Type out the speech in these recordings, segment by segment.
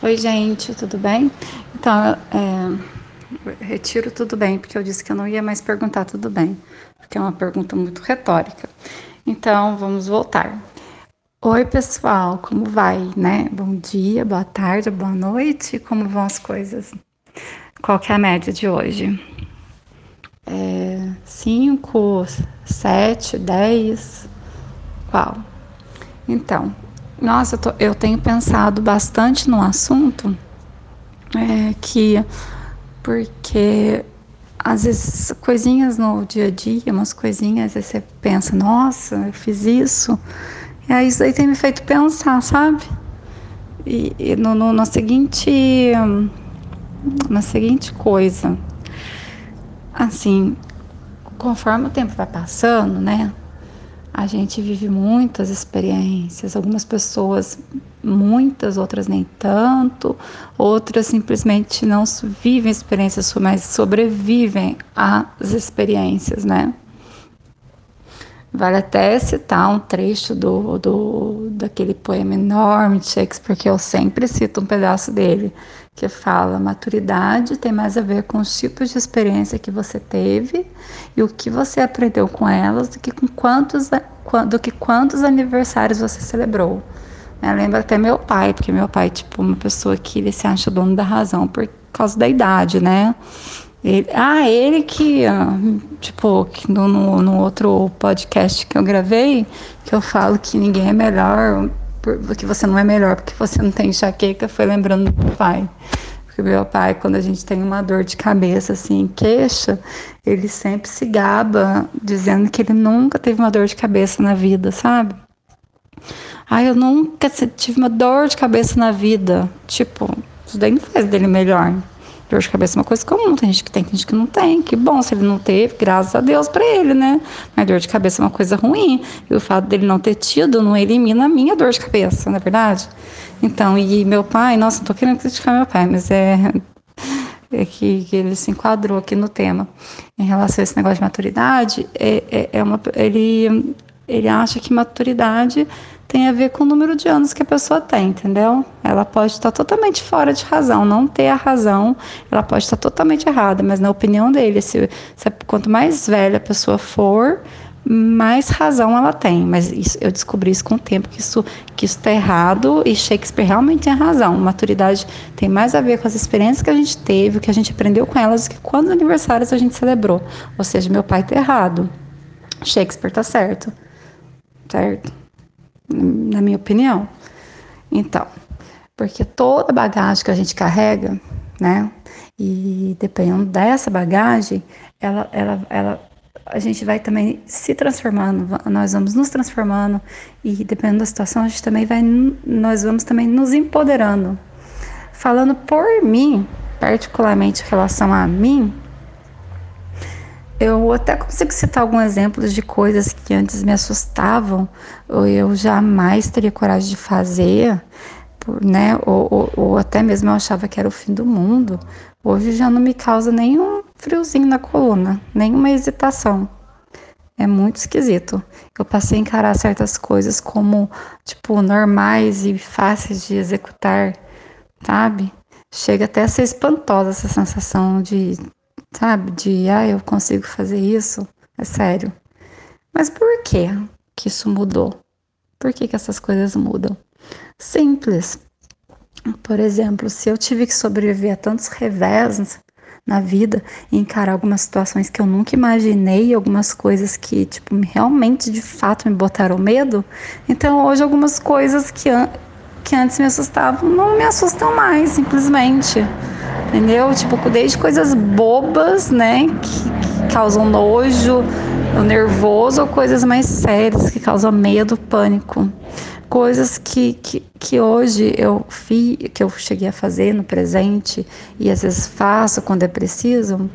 Oi, gente, tudo bem? Então, é, retiro tudo bem, porque eu disse que eu não ia mais perguntar tudo bem, porque é uma pergunta muito retórica. Então, vamos voltar. Oi, pessoal, como vai, né? Bom dia, boa tarde, boa noite, como vão as coisas? Qual que é a média de hoje? É, cinco, sete, dez? Qual? Então, nossa, eu, tô, eu tenho pensado bastante no assunto, é, que porque às vezes coisinhas no dia a dia, umas coisinhas, aí você pensa, nossa, eu fiz isso. E aí isso aí tem me feito pensar, sabe? E, e no, no, na seguinte na seguinte coisa, assim, conforme o tempo vai passando, né? A gente vive muitas experiências, algumas pessoas muitas, outras nem tanto, outras simplesmente não vivem experiências, mas sobrevivem às experiências, né? Vale até citar um trecho do, do, daquele poema enorme de Shakespeare, que eu sempre cito um pedaço dele, que fala: maturidade tem mais a ver com os tipos de experiência que você teve e o que você aprendeu com elas do que com quantos, do que quantos aniversários você celebrou. Eu lembro até meu pai, porque meu pai, tipo, uma pessoa que ele se acha dono da razão por causa da idade, né? Ele, ah, ele que, tipo, no, no, no outro podcast que eu gravei, que eu falo que ninguém é melhor porque você não é melhor porque você não tem enxaqueca, foi lembrando do pai. Porque meu pai, quando a gente tem uma dor de cabeça, assim, queixa, ele sempre se gaba dizendo que ele nunca teve uma dor de cabeça na vida, sabe? Ah, eu nunca tive uma dor de cabeça na vida. Tipo, isso daí não faz dele melhor. Dor de cabeça é uma coisa comum, tem gente que tem, tem gente que não tem. Que bom, se ele não teve, graças a Deus para ele, né? Mas dor de cabeça é uma coisa ruim. E o fato dele não ter tido não elimina a minha dor de cabeça, não é verdade? Então, e meu pai, nossa, não tô querendo criticar meu pai, mas é, é que, que, ele se enquadrou aqui no tema. Em relação a esse negócio de maturidade, é, é, é uma, ele, ele acha que maturidade tem a ver com o número de anos que a pessoa tem, entendeu? Ela pode estar totalmente fora de razão, não ter a razão, ela pode estar totalmente errada, mas na opinião dele, se, se quanto mais velha a pessoa for, mais razão ela tem. Mas isso, eu descobri isso com o tempo, que isso que está errado e Shakespeare realmente tem razão. Maturidade tem mais a ver com as experiências que a gente teve, o que a gente aprendeu com elas, do que quantos aniversários a gente celebrou. Ou seja, meu pai está errado, Shakespeare está certo. Certo? Na minha opinião. Então, porque toda bagagem que a gente carrega, né? E dependendo dessa bagagem, ela, ela, ela, a gente vai também se transformando, nós vamos nos transformando e dependendo da situação, a gente também vai, nós vamos também nos empoderando. Falando por mim, particularmente em relação a mim, eu até consigo citar alguns exemplos de coisas que antes me assustavam, ou eu jamais teria coragem de fazer, né? Ou, ou, ou, até mesmo eu achava que era o fim do mundo. Hoje já não me causa nenhum friozinho na coluna, nenhuma hesitação. É muito esquisito. Eu passei a encarar certas coisas como, tipo, normais e fáceis de executar, sabe? Chega até a ser espantosa essa sensação de sabe? De, ah, eu consigo fazer isso. É sério. Mas por que que isso mudou? Por que que essas coisas mudam? Simples. Por exemplo, se eu tive que sobreviver a tantos revés na vida e encarar algumas situações que eu nunca imaginei, algumas coisas que, tipo, realmente, de fato, me botaram medo, então hoje algumas coisas que, que antes me assustavam não me assustam mais, simplesmente entendeu? Tipo, desde coisas bobas, né, que, que causam nojo, nervoso, ou coisas mais sérias que causam medo, pânico. Coisas que, que, que hoje eu fiz, que eu cheguei a fazer no presente e às vezes faço quando é preciso,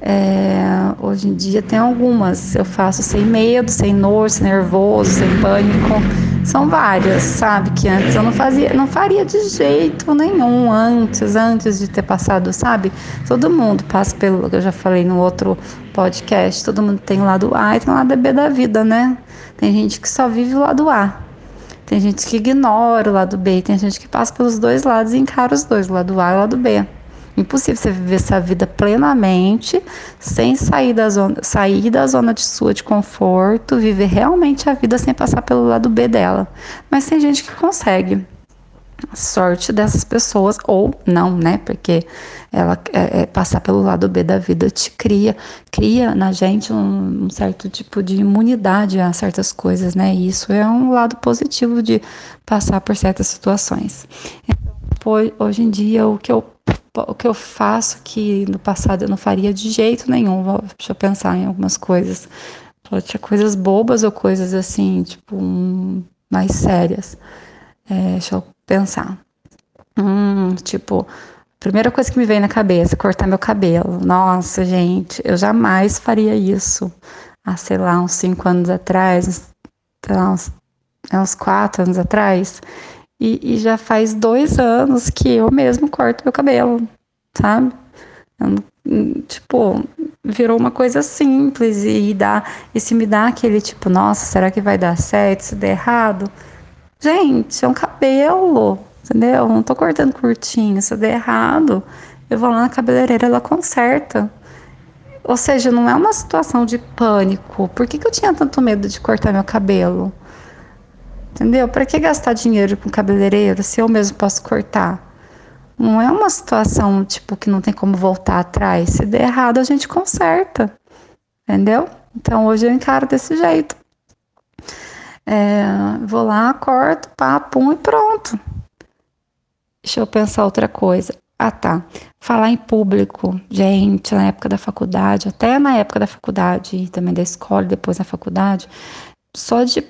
é, hoje em dia tem algumas. Eu faço sem medo, sem nojo, sem nervoso, sem pânico. São várias, sabe? Que antes eu não fazia, não faria de jeito nenhum antes, antes de ter passado, sabe? Todo mundo passa pelo, eu já falei no outro podcast, todo mundo tem o lado A e tem o lado B da vida, né? Tem gente que só vive o lado A. Tem gente que ignora o lado B, tem gente que passa pelos dois lados e encara os dois, o lado A e o lado B. Impossível você viver essa vida plenamente, sem sair da zona, sair da zona de sua de conforto, viver realmente a vida sem passar pelo lado B dela. Mas tem gente que consegue. Sorte dessas pessoas, ou não, né? Porque ela é, é, passar pelo lado B da vida te cria, cria na gente um, um, certo tipo de imunidade a certas coisas, né? E isso é um lado positivo de passar por certas situações. Então, hoje em dia, o que eu o que eu faço que no passado eu não faria de jeito nenhum. Deixa eu pensar em algumas coisas. Ser coisas bobas ou coisas assim, tipo, mais sérias. É, deixa eu pensar. Hum, tipo, primeira coisa que me veio na cabeça, cortar meu cabelo. Nossa, gente, eu jamais faria isso. Há, sei lá, uns cinco anos atrás, uns, uns quatro anos atrás. E, e, já faz dois anos que eu mesmo corto meu cabelo, sabe? Eu, tipo, virou uma coisa simples e dá, e se me dá aquele tipo, nossa, será que vai dar certo se der errado? Gente, é um cabelo, entendeu? Eu não tô cortando curtinho, se der errado, eu vou lá na cabeleireira, ela conserta. Ou seja, não é uma situação de pânico. Por que, que eu tinha tanto medo de cortar meu cabelo? Entendeu? Para que gastar dinheiro com cabeleireiro se eu mesmo posso cortar? Não é uma situação tipo que não tem como voltar atrás. Se der errado, a gente conserta. Entendeu? Então hoje eu encaro desse jeito. É, vou lá, corto, pá, pum e pronto. Deixa eu pensar outra coisa. Ah, tá. Falar em público, gente, na época da faculdade, até na época da faculdade e também da escola, depois da faculdade, só de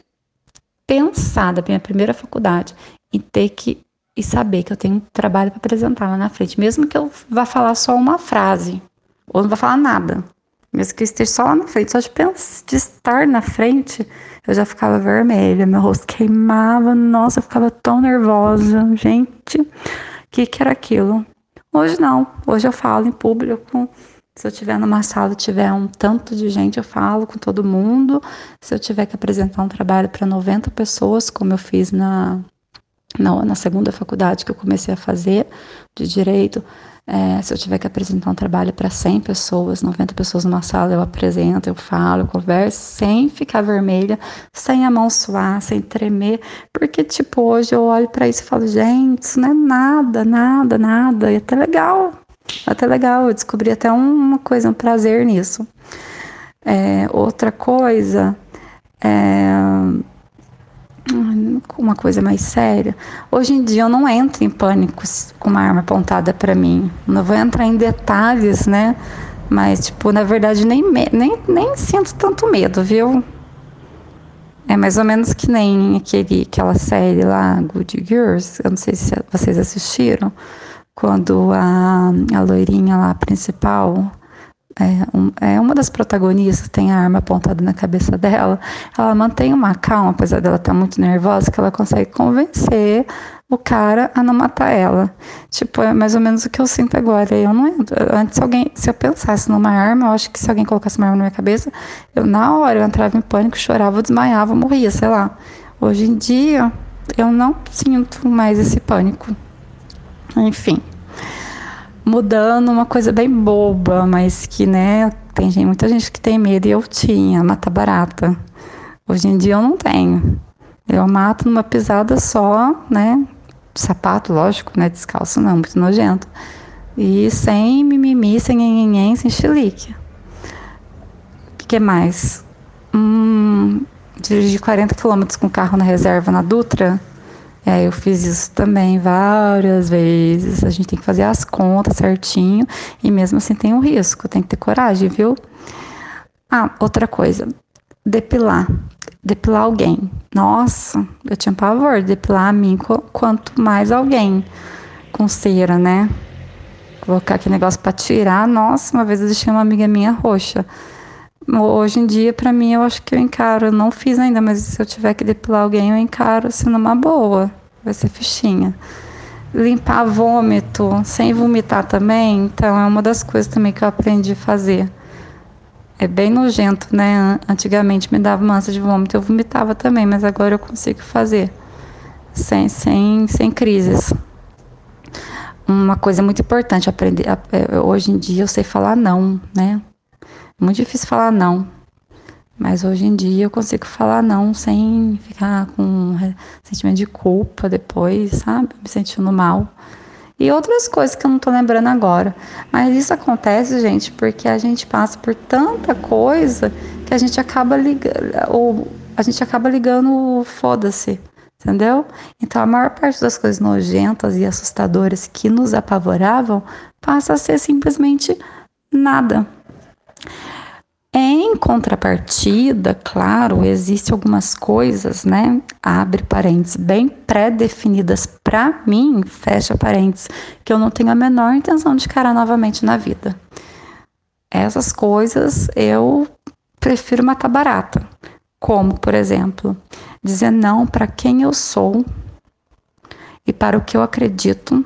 pensar da minha primeira faculdade e ter que e saber que eu tenho um trabalho para apresentar lá na frente, mesmo que eu vá falar só uma frase ou não vá falar nada, mesmo que eu esteja só lá na frente, só de, pensar, de estar na frente, eu já ficava vermelha, meu rosto queimava, nossa, eu ficava tão nervosa, gente, o que, que era aquilo? Hoje não, hoje eu falo em público, se eu tiver numa sala e tiver um tanto de gente, eu falo com todo mundo. Se eu tiver que apresentar um trabalho para 90 pessoas, como eu fiz na, na, na, segunda faculdade que eu comecei a fazer de direito, é, se eu tiver que apresentar um trabalho para 100 pessoas, 90 pessoas numa sala, eu apresento, eu falo, eu converso, sem ficar vermelha, sem a mão suar, sem tremer, porque, tipo, hoje eu olho para isso e falo, gente, isso não é nada, nada, nada, e é até legal, até legal, eu descobri até uma coisa, um prazer nisso. É, outra coisa, é, uma coisa mais séria. Hoje em dia eu não entro em pânico com uma arma apontada para mim. Não vou entrar em detalhes, né? Mas, tipo, na verdade, nem, nem, nem sinto tanto medo, viu? É mais ou menos que nem aquele, aquela série lá, Good Girls. Eu não sei se vocês assistiram quando a, a loirinha lá principal é, um, é, uma das protagonistas tem a arma apontada na cabeça dela, ela mantém uma calma, apesar dela estar tá muito nervosa, que ela consegue convencer o cara a não matar ela. Tipo, é mais ou menos o que eu sinto agora. Eu não antes alguém, se eu pensasse numa arma, eu acho que se alguém colocasse uma arma na minha cabeça, eu na hora eu entrava em pânico, chorava, desmaiava, morria, sei lá. Hoje em dia, eu não sinto mais esse pânico. Enfim. Mudando uma coisa bem boba, mas que, né, tem gente, muita gente que tem medo e eu tinha, matar barata. Hoje em dia eu não tenho. Eu mato numa pisada só, né? Sapato, lógico, né? Descalço não, muito nojento. E sem mimimi, sem nhenhenhen, sem chilique. O que mais? Hum, dirigir 40 km com carro na reserva na Dutra é, eu fiz isso também várias vezes. A gente tem que fazer as contas certinho e mesmo assim tem um risco, tem que ter coragem, viu? Ah, outra coisa, depilar. Depilar alguém. Nossa, eu tinha pavor de depilar a mim quanto mais alguém com cera, né? Colocar aquele negócio para tirar. Nossa, uma vez eu deixei uma amiga minha roxa. Hoje em dia, para mim, eu acho que eu encaro. Eu não fiz ainda, mas se eu tiver que depilar alguém, eu encaro assim numa boa. Vai ser fichinha. Limpar vômito sem vomitar também, então é uma das coisas também que eu aprendi a fazer. É bem nojento, né? Antigamente me dava uma ânsia de vômito, eu vomitava também, mas agora eu consigo fazer. sem, sem, sem crises. Uma coisa muito importante aprender é, hoje em dia eu sei falar não, né? Muito difícil falar não. Mas hoje em dia eu consigo falar não sem ficar com sentimento de culpa depois, sabe? Me sentindo mal. E outras coisas que eu não tô lembrando agora. Mas isso acontece, gente, porque a gente passa por tanta coisa que a gente acaba ligando, ou a gente acaba ligando foda-se, entendeu? Então a maior parte das coisas nojentas e assustadoras que nos apavoravam passa a ser simplesmente nada. Em contrapartida, claro, existem algumas coisas, né? Abre parênteses, bem pré-definidas para mim, fecha parênteses, que eu não tenho a menor intenção de encarar novamente na vida. Essas coisas eu prefiro matar barata. Como, por exemplo, dizer não para quem eu sou e para o que eu acredito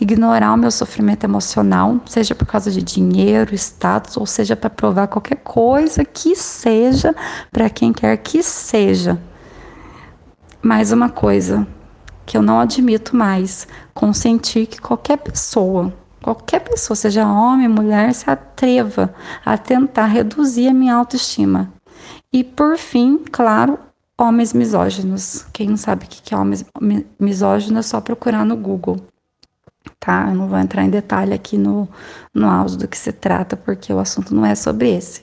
ignorar o meu sofrimento emocional, seja por causa de dinheiro, status, ou seja para provar qualquer coisa que seja para quem quer que seja. Mais uma coisa que eu não admito mais, consentir que qualquer pessoa, qualquer pessoa, seja homem, mulher, se atreva a tentar reduzir a minha autoestima. E por fim, claro, homens misóginos. Quem não sabe o que é homem misógino é só procurar no Google tá? Eu não vou entrar em detalhe aqui no, no áudio do que se trata, porque o assunto não é sobre esse.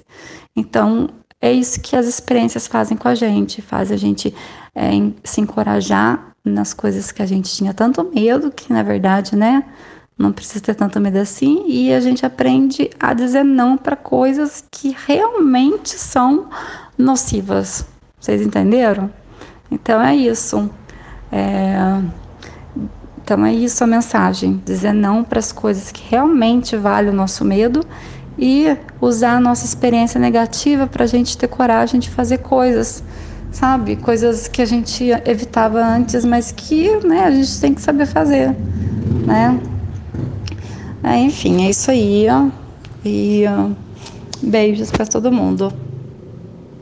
Então, é isso que as experiências fazem com a gente, faz a gente é, se encorajar nas coisas que a gente tinha tanto medo, que na verdade, né, não precisa ter tanto medo assim, e a gente aprende a dizer não para coisas que realmente são nocivas. Vocês entenderam? Então é isso. É, então é isso a mensagem, dizer não para as coisas que realmente valem o nosso medo e usar a nossa experiência negativa para a gente ter coragem de fazer coisas, sabe? Coisas que a gente evitava antes, mas que né, a gente tem que saber fazer, né? É, enfim, é isso aí. Ó. E ó, beijos para todo mundo.